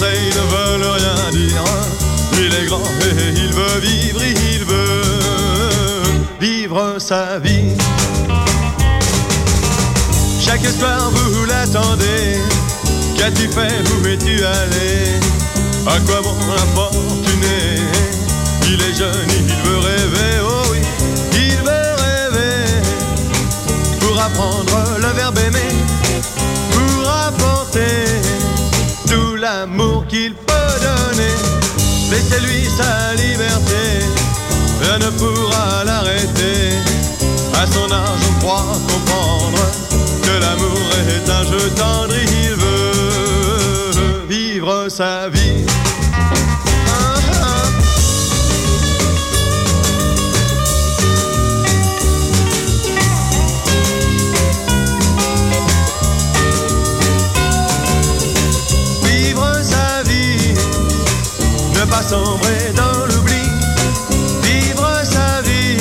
Conseils ne veulent rien dire. Il est grand et il veut vivre, il veut vivre sa vie. Chaque soir vous l'attendez. Qu'as-tu fait, où es-tu allé? À quoi bon l'infortuné Il est jeune, il veut rêver, oh oui, il veut rêver pour apprendre le verbe aimer, pour apporter l'amour qu'il peut donner. Laissez-lui sa liberté, rien ne pourra l'arrêter. À son âge, on croit comprendre que l'amour est un jeu tendre, il veut vivre sa vie. Sombrer dans l'oubli, vivre sa vie,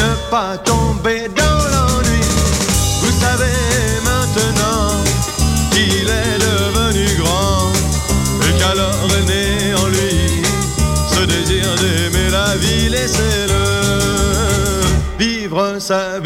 ne pas tomber dans l'ennui. Vous savez maintenant qu'il est devenu grand et qu'alors est né en lui ce désir d'aimer la vie, laissez-le vivre sa vie,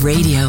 Radio,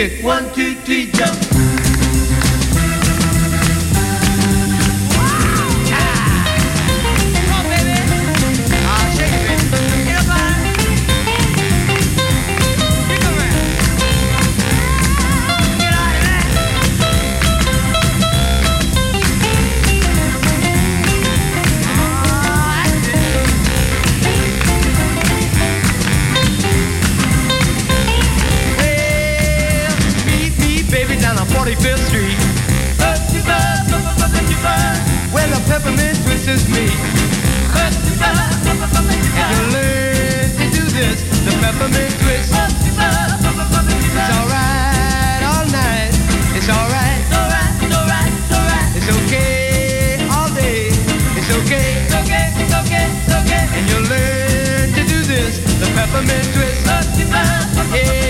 One, and you'll learn to do this. The peppermint twist. Yeah.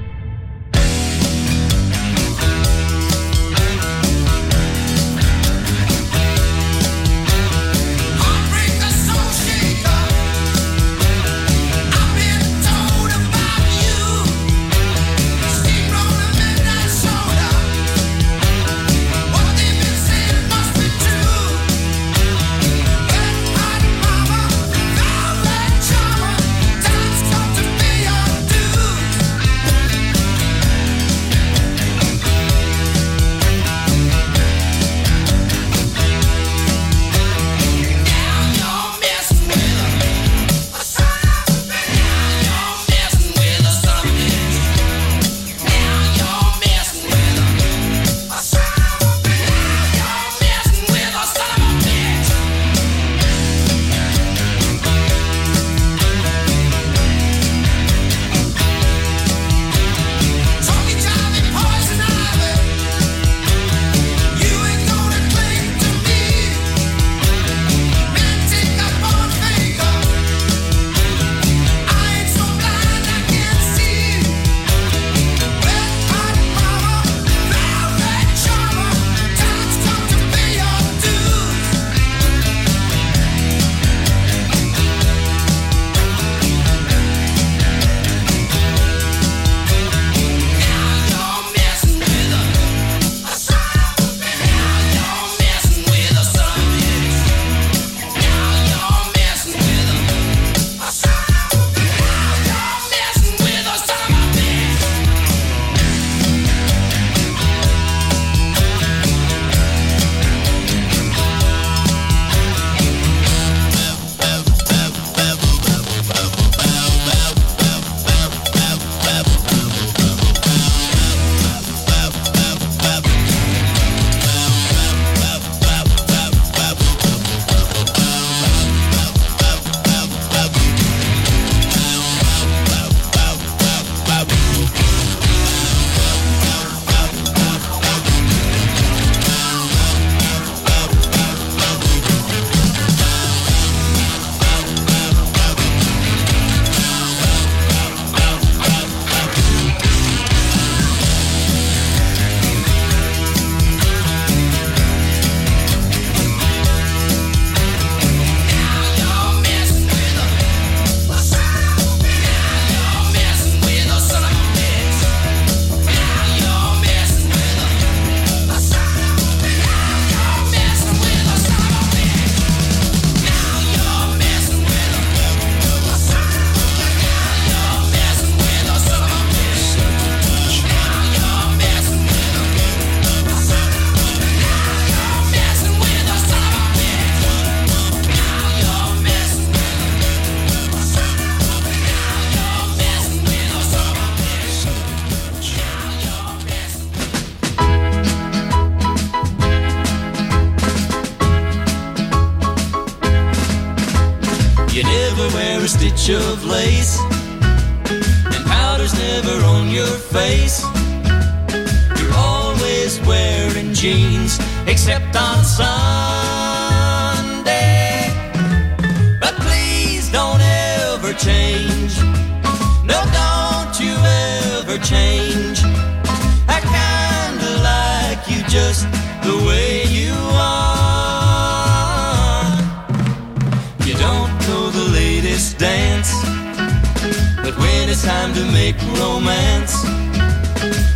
Time to make romance,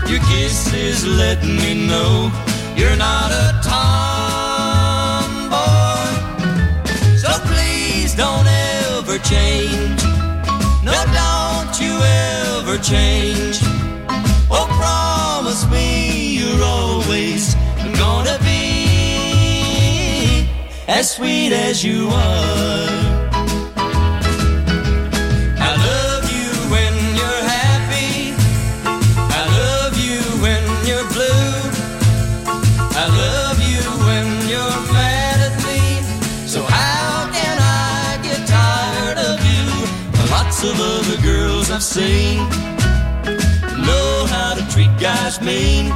your kisses let me know you're not a tomboy. So please don't ever change. No, don't you ever change. Oh, promise me you're always gonna be as sweet as you are. Of other girls I've seen know how to treat guys mean.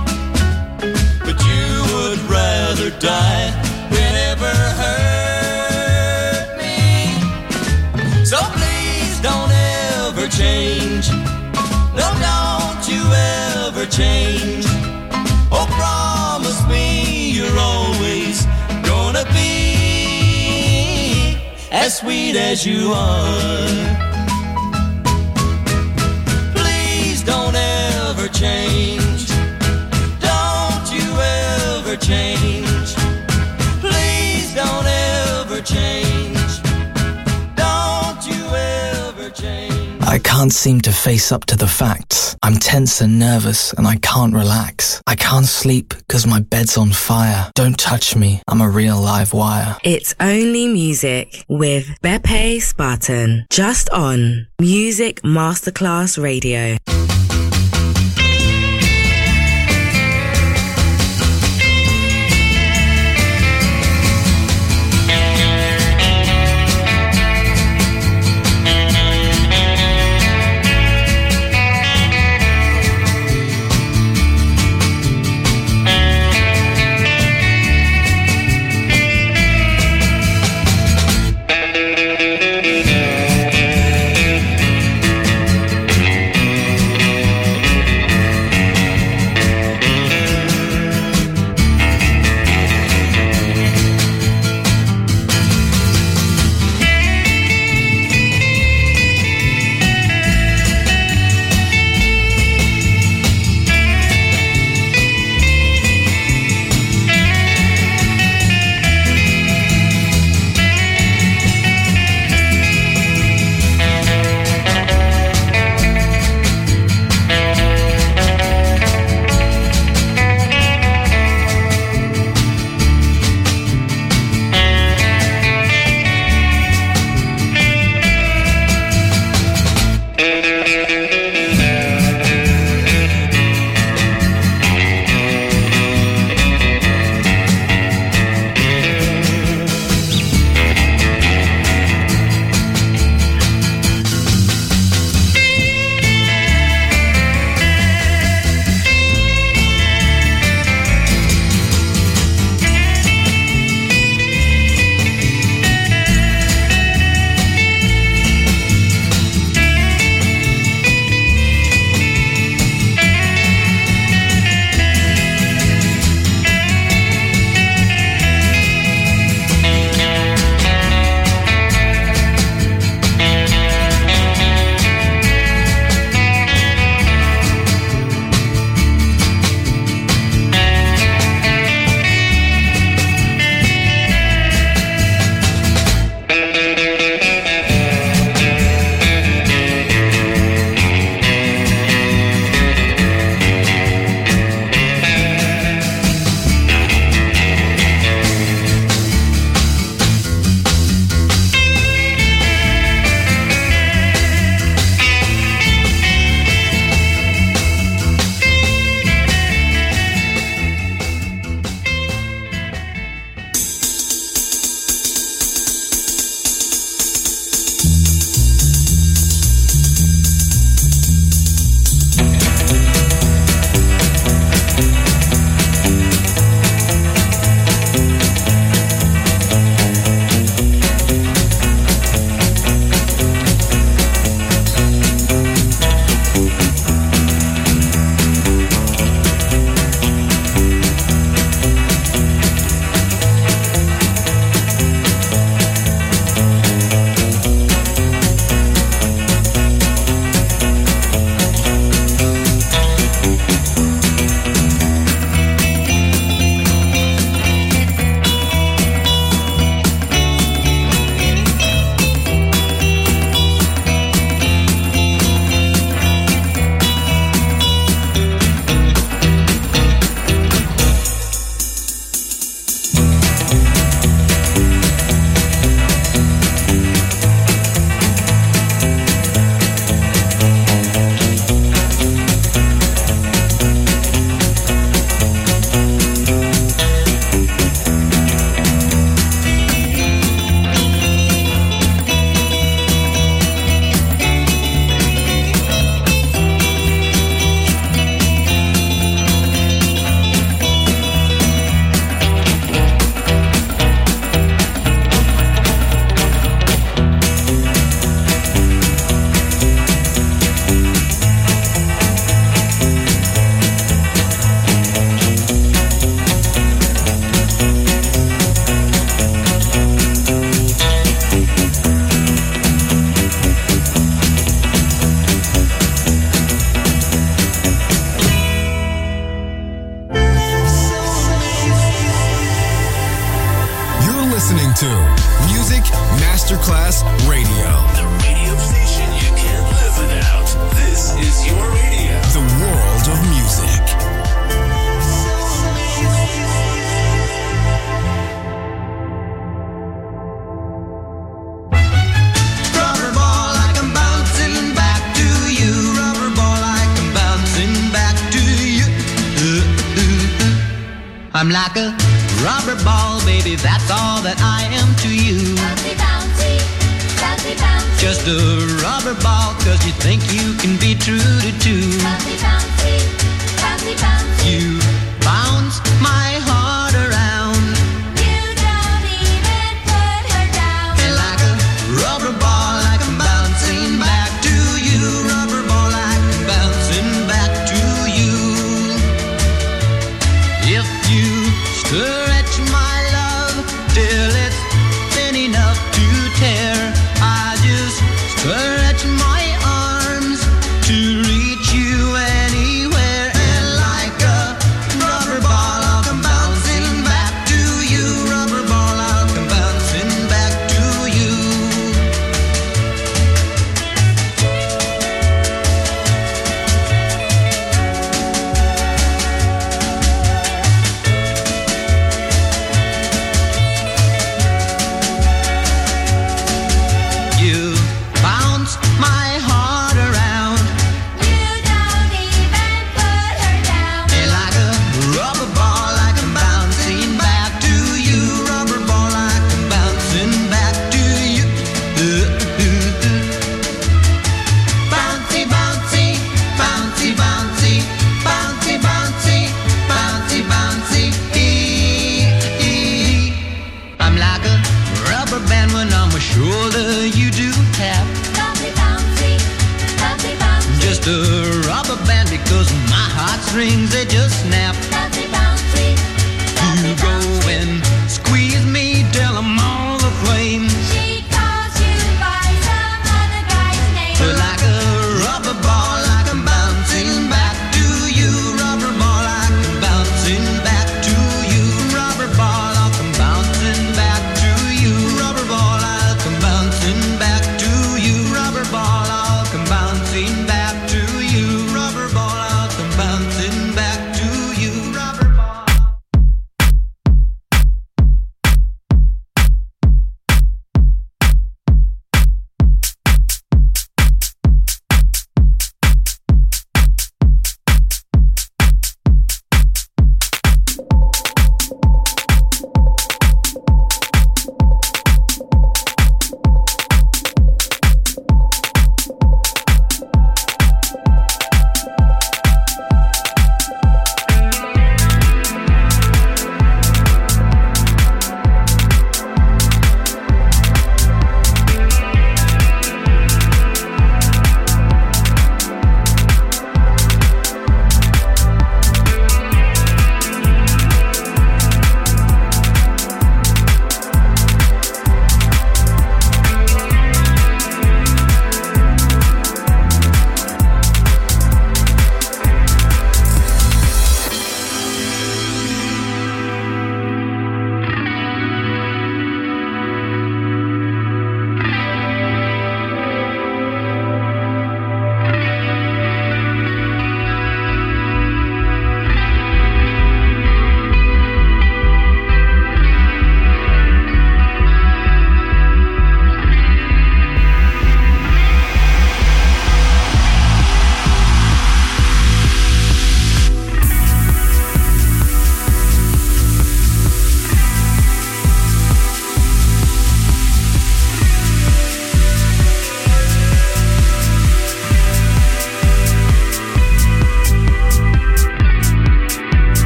But you would rather die than ever hurt me. So please don't ever change. No, don't you ever change. Oh, promise me you're always gonna be as sweet as you are. Change. Don't you ever change. Please don't ever change. Don't you ever change. I can't seem to face up to the facts. I'm tense and nervous and I can't relax. I can't sleep because my bed's on fire. Don't touch me, I'm a real live wire. It's only music with Beppe Spatten. Just on Music Masterclass Radio.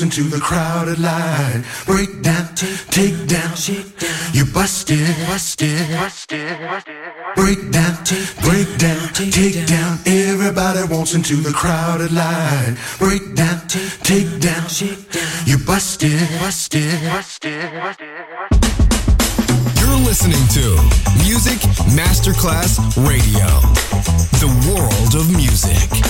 Into the crowded line. Break down, take down. You busted, busted, busted, break down, break down, take down. Everybody wants into the crowded line. Break down, take down. You busted, busted, busted. You're listening to Music Masterclass Radio, the world of music.